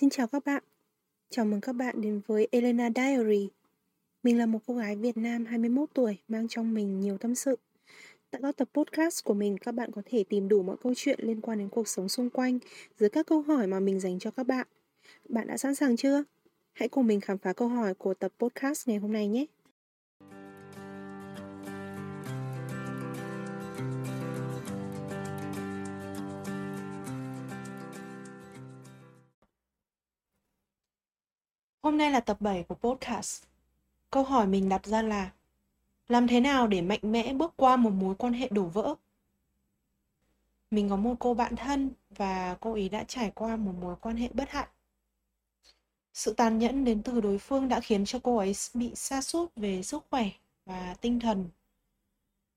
Xin chào các bạn. Chào mừng các bạn đến với Elena Diary. Mình là một cô gái Việt Nam 21 tuổi mang trong mình nhiều tâm sự. Tại các tập podcast của mình, các bạn có thể tìm đủ mọi câu chuyện liên quan đến cuộc sống xung quanh dưới các câu hỏi mà mình dành cho các bạn. Bạn đã sẵn sàng chưa? Hãy cùng mình khám phá câu hỏi của tập podcast ngày hôm nay nhé. Hôm nay là tập 7 của podcast. Câu hỏi mình đặt ra là Làm thế nào để mạnh mẽ bước qua một mối quan hệ đổ vỡ? Mình có một cô bạn thân và cô ấy đã trải qua một mối quan hệ bất hạnh. Sự tàn nhẫn đến từ đối phương đã khiến cho cô ấy bị sa sút về sức khỏe và tinh thần.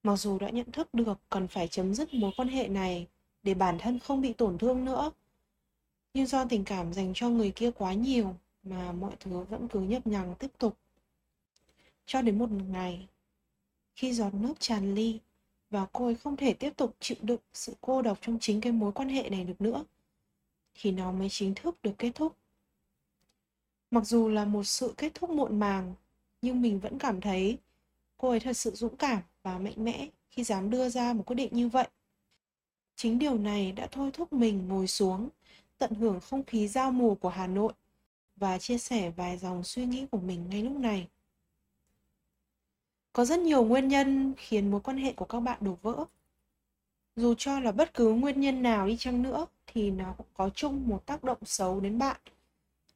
Mặc dù đã nhận thức được cần phải chấm dứt mối quan hệ này để bản thân không bị tổn thương nữa, nhưng do tình cảm dành cho người kia quá nhiều mà mọi thứ vẫn cứ nhấp nhằng tiếp tục. Cho đến một ngày, khi giọt nước tràn ly và cô ấy không thể tiếp tục chịu đựng sự cô độc trong chính cái mối quan hệ này được nữa, thì nó mới chính thức được kết thúc. Mặc dù là một sự kết thúc muộn màng, nhưng mình vẫn cảm thấy cô ấy thật sự dũng cảm và mạnh mẽ khi dám đưa ra một quyết định như vậy. Chính điều này đã thôi thúc mình ngồi xuống, tận hưởng không khí giao mùa của Hà Nội và chia sẻ vài dòng suy nghĩ của mình ngay lúc này. Có rất nhiều nguyên nhân khiến mối quan hệ của các bạn đổ vỡ. Dù cho là bất cứ nguyên nhân nào đi chăng nữa thì nó cũng có chung một tác động xấu đến bạn.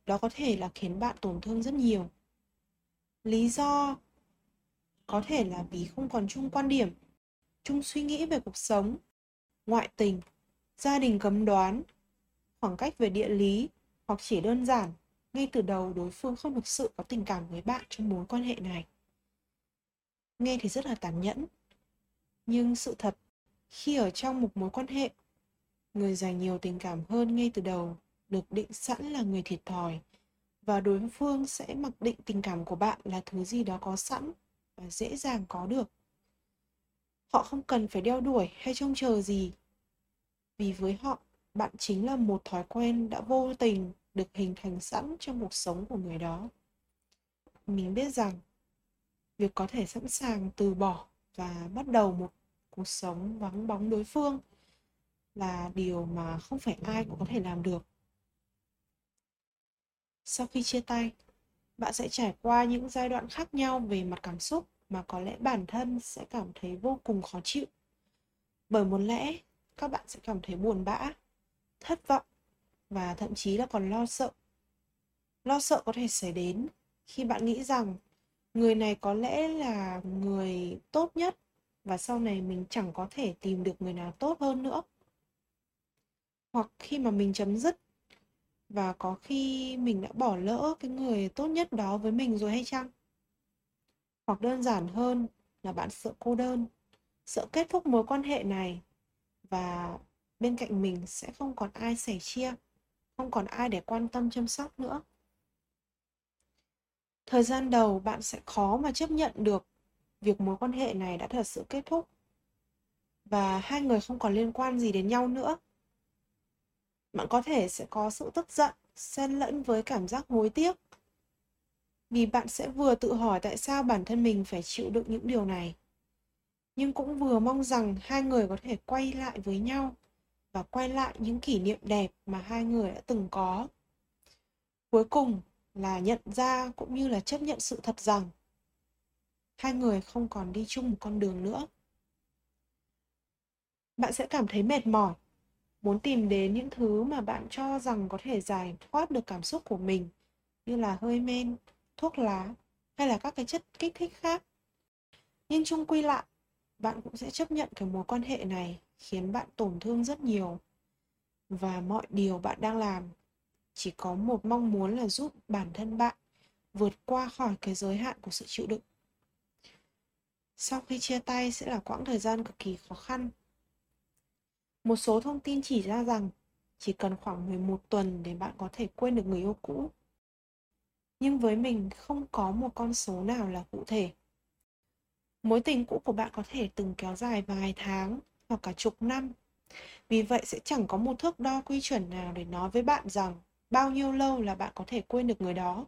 Đó có thể là khiến bạn tổn thương rất nhiều. Lý do có thể là vì không còn chung quan điểm, chung suy nghĩ về cuộc sống, ngoại tình, gia đình cấm đoán, khoảng cách về địa lý hoặc chỉ đơn giản ngay từ đầu đối phương không thực sự có tình cảm với bạn trong mối quan hệ này. Nghe thì rất là tàn nhẫn. Nhưng sự thật, khi ở trong một mối quan hệ, người dành nhiều tình cảm hơn ngay từ đầu được định sẵn là người thiệt thòi và đối phương sẽ mặc định tình cảm của bạn là thứ gì đó có sẵn và dễ dàng có được. Họ không cần phải đeo đuổi hay trông chờ gì. Vì với họ, bạn chính là một thói quen đã vô tình được hình thành sẵn trong cuộc sống của người đó. Mình biết rằng, việc có thể sẵn sàng từ bỏ và bắt đầu một cuộc sống vắng bóng đối phương là điều mà không phải ai cũng có thể làm được. Sau khi chia tay, bạn sẽ trải qua những giai đoạn khác nhau về mặt cảm xúc mà có lẽ bản thân sẽ cảm thấy vô cùng khó chịu. Bởi một lẽ, các bạn sẽ cảm thấy buồn bã, thất vọng và thậm chí là còn lo sợ. Lo sợ có thể xảy đến khi bạn nghĩ rằng người này có lẽ là người tốt nhất và sau này mình chẳng có thể tìm được người nào tốt hơn nữa. Hoặc khi mà mình chấm dứt và có khi mình đã bỏ lỡ cái người tốt nhất đó với mình rồi hay chăng? Hoặc đơn giản hơn là bạn sợ cô đơn, sợ kết thúc mối quan hệ này và bên cạnh mình sẽ không còn ai sẻ chia không còn ai để quan tâm chăm sóc nữa. Thời gian đầu, bạn sẽ khó mà chấp nhận được việc mối quan hệ này đã thật sự kết thúc và hai người không còn liên quan gì đến nhau nữa. Bạn có thể sẽ có sự tức giận, xen lẫn với cảm giác hối tiếc vì bạn sẽ vừa tự hỏi tại sao bản thân mình phải chịu đựng những điều này, nhưng cũng vừa mong rằng hai người có thể quay lại với nhau và quay lại những kỷ niệm đẹp mà hai người đã từng có. Cuối cùng là nhận ra cũng như là chấp nhận sự thật rằng hai người không còn đi chung một con đường nữa. Bạn sẽ cảm thấy mệt mỏi, muốn tìm đến những thứ mà bạn cho rằng có thể giải thoát được cảm xúc của mình như là hơi men, thuốc lá hay là các cái chất kích thích khác. Nhưng chung quy lại, bạn cũng sẽ chấp nhận cái mối quan hệ này khiến bạn tổn thương rất nhiều và mọi điều bạn đang làm, chỉ có một mong muốn là giúp bản thân bạn vượt qua khỏi cái giới hạn của sự chịu đựng sau khi chia tay sẽ là quãng thời gian cực kỳ khó khăn một số thông tin chỉ ra rằng chỉ cần khoảng 11 tuần để bạn có thể quên được người yêu cũ. Nhưng với mình không có một con số nào là cụ thể. Mối tình cũ của bạn có thể từng kéo dài vài tháng hoặc cả chục năm. Vì vậy sẽ chẳng có một thước đo quy chuẩn nào để nói với bạn rằng bao nhiêu lâu là bạn có thể quên được người đó.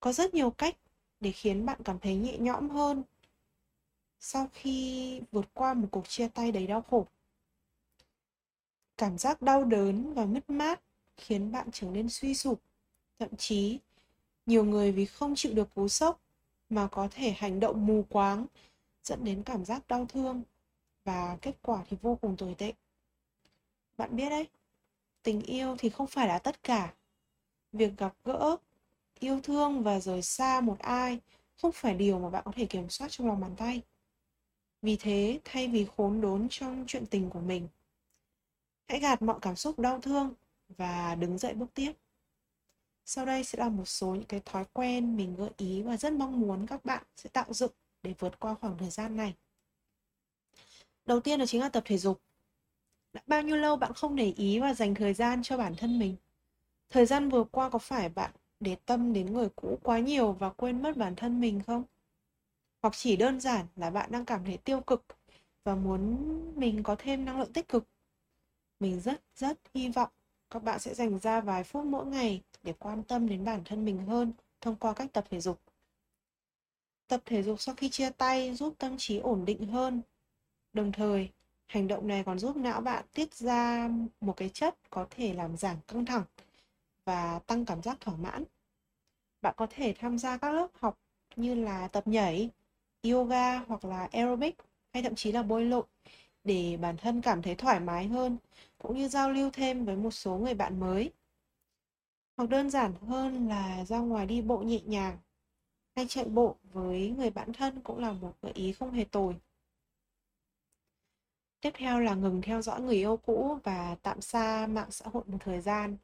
Có rất nhiều cách để khiến bạn cảm thấy nhẹ nhõm hơn sau khi vượt qua một cuộc chia tay đầy đau khổ. Cảm giác đau đớn và mất mát khiến bạn trở nên suy sụp. Thậm chí, nhiều người vì không chịu được cú sốc mà có thể hành động mù quáng dẫn đến cảm giác đau thương và kết quả thì vô cùng tồi tệ. Bạn biết đấy, tình yêu thì không phải là tất cả. Việc gặp gỡ, yêu thương và rời xa một ai không phải điều mà bạn có thể kiểm soát trong lòng bàn tay. Vì thế, thay vì khốn đốn trong chuyện tình của mình, hãy gạt mọi cảm xúc đau thương và đứng dậy bước tiếp. Sau đây sẽ là một số những cái thói quen mình gợi ý và rất mong muốn các bạn sẽ tạo dựng để vượt qua khoảng thời gian này đầu tiên đó chính là tập thể dục. Đã bao nhiêu lâu bạn không để ý và dành thời gian cho bản thân mình? Thời gian vừa qua có phải bạn để tâm đến người cũ quá nhiều và quên mất bản thân mình không? Hoặc chỉ đơn giản là bạn đang cảm thấy tiêu cực và muốn mình có thêm năng lượng tích cực? Mình rất rất hy vọng các bạn sẽ dành ra vài phút mỗi ngày để quan tâm đến bản thân mình hơn thông qua cách tập thể dục. Tập thể dục sau khi chia tay giúp tâm trí ổn định hơn đồng thời, hành động này còn giúp não bạn tiết ra một cái chất có thể làm giảm căng thẳng và tăng cảm giác thỏa mãn. Bạn có thể tham gia các lớp học như là tập nhảy, yoga hoặc là aerobic, hay thậm chí là bơi lội để bản thân cảm thấy thoải mái hơn, cũng như giao lưu thêm với một số người bạn mới. Hoặc đơn giản hơn là ra ngoài đi bộ nhẹ nhàng, hay chạy bộ với người bạn thân cũng là một gợi ý không hề tồi tiếp theo là ngừng theo dõi người yêu cũ và tạm xa mạng xã hội một thời gian.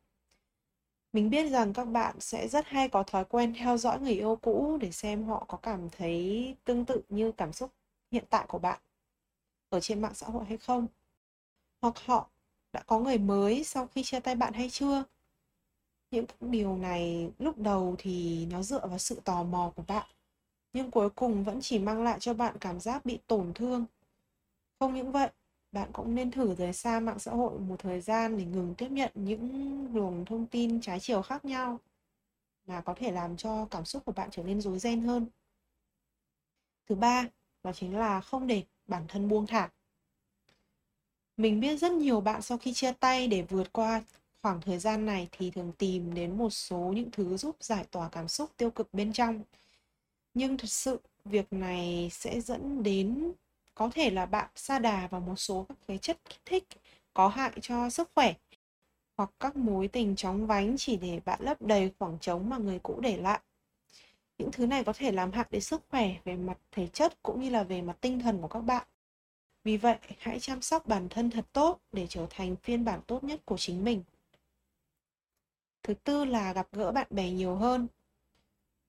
Mình biết rằng các bạn sẽ rất hay có thói quen theo dõi người yêu cũ để xem họ có cảm thấy tương tự như cảm xúc hiện tại của bạn, ở trên mạng xã hội hay không. Hoặc họ đã có người mới sau khi chia tay bạn hay chưa? Những điều này lúc đầu thì nó dựa vào sự tò mò của bạn, nhưng cuối cùng vẫn chỉ mang lại cho bạn cảm giác bị tổn thương. Không những vậy bạn cũng nên thử rời xa mạng xã hội một thời gian để ngừng tiếp nhận những luồng thông tin trái chiều khác nhau mà có thể làm cho cảm xúc của bạn trở nên rối ren hơn. Thứ ba, đó chính là không để bản thân buông thả. Mình biết rất nhiều bạn sau khi chia tay để vượt qua khoảng thời gian này thì thường tìm đến một số những thứ giúp giải tỏa cảm xúc tiêu cực bên trong. Nhưng thật sự, việc này sẽ dẫn đến có thể là bạn sa đà vào một số các cái chất kích thích có hại cho sức khỏe hoặc các mối tình chóng vánh chỉ để bạn lấp đầy khoảng trống mà người cũ để lại. Những thứ này có thể làm hại đến sức khỏe về mặt thể chất cũng như là về mặt tinh thần của các bạn. Vì vậy, hãy chăm sóc bản thân thật tốt để trở thành phiên bản tốt nhất của chính mình. Thứ tư là gặp gỡ bạn bè nhiều hơn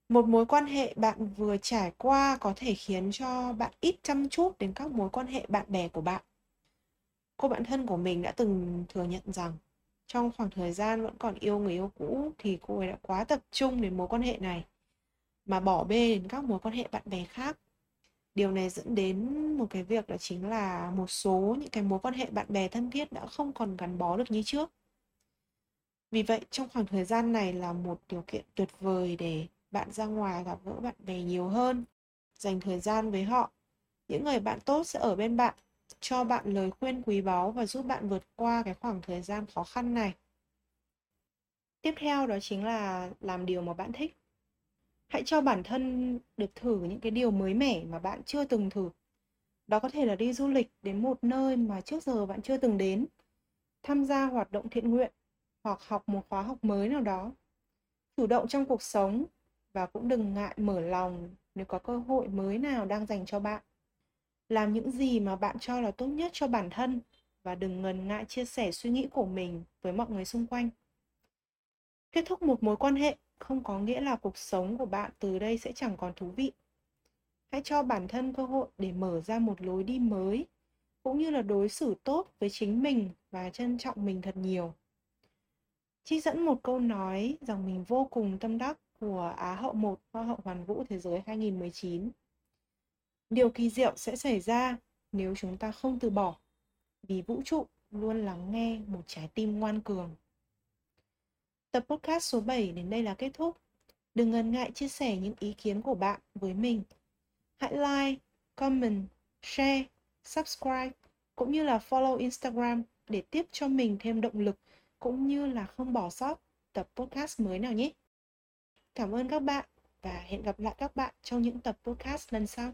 một mối quan hệ bạn vừa trải qua có thể khiến cho bạn ít chăm chút đến các mối quan hệ bạn bè của bạn. Cô bạn thân của mình đã từng thừa nhận rằng trong khoảng thời gian vẫn còn yêu người yêu cũ thì cô ấy đã quá tập trung đến mối quan hệ này mà bỏ bê đến các mối quan hệ bạn bè khác. Điều này dẫn đến một cái việc đó chính là một số những cái mối quan hệ bạn bè thân thiết đã không còn gắn bó được như trước. Vì vậy, trong khoảng thời gian này là một điều kiện tuyệt vời để bạn ra ngoài gặp gỡ bạn bè nhiều hơn, dành thời gian với họ. Những người bạn tốt sẽ ở bên bạn, cho bạn lời khuyên quý báu và giúp bạn vượt qua cái khoảng thời gian khó khăn này. Tiếp theo đó chính là làm điều mà bạn thích. Hãy cho bản thân được thử những cái điều mới mẻ mà bạn chưa từng thử. Đó có thể là đi du lịch đến một nơi mà trước giờ bạn chưa từng đến, tham gia hoạt động thiện nguyện hoặc học một khóa học mới nào đó. Chủ động trong cuộc sống và cũng đừng ngại mở lòng nếu có cơ hội mới nào đang dành cho bạn. Làm những gì mà bạn cho là tốt nhất cho bản thân và đừng ngần ngại chia sẻ suy nghĩ của mình với mọi người xung quanh. Kết thúc một mối quan hệ không có nghĩa là cuộc sống của bạn từ đây sẽ chẳng còn thú vị. Hãy cho bản thân cơ hội để mở ra một lối đi mới, cũng như là đối xử tốt với chính mình và trân trọng mình thật nhiều. Trích dẫn một câu nói rằng mình vô cùng tâm đắc của Á hậu 1 Hoa hậu Hoàn vũ Thế giới 2019. Điều kỳ diệu sẽ xảy ra nếu chúng ta không từ bỏ, vì vũ trụ luôn lắng nghe một trái tim ngoan cường. Tập podcast số 7 đến đây là kết thúc. Đừng ngần ngại chia sẻ những ý kiến của bạn với mình. Hãy like, comment, share, subscribe cũng như là follow Instagram để tiếp cho mình thêm động lực cũng như là không bỏ sót tập podcast mới nào nhé. Cảm ơn các bạn và hẹn gặp lại các bạn trong những tập podcast lần sau.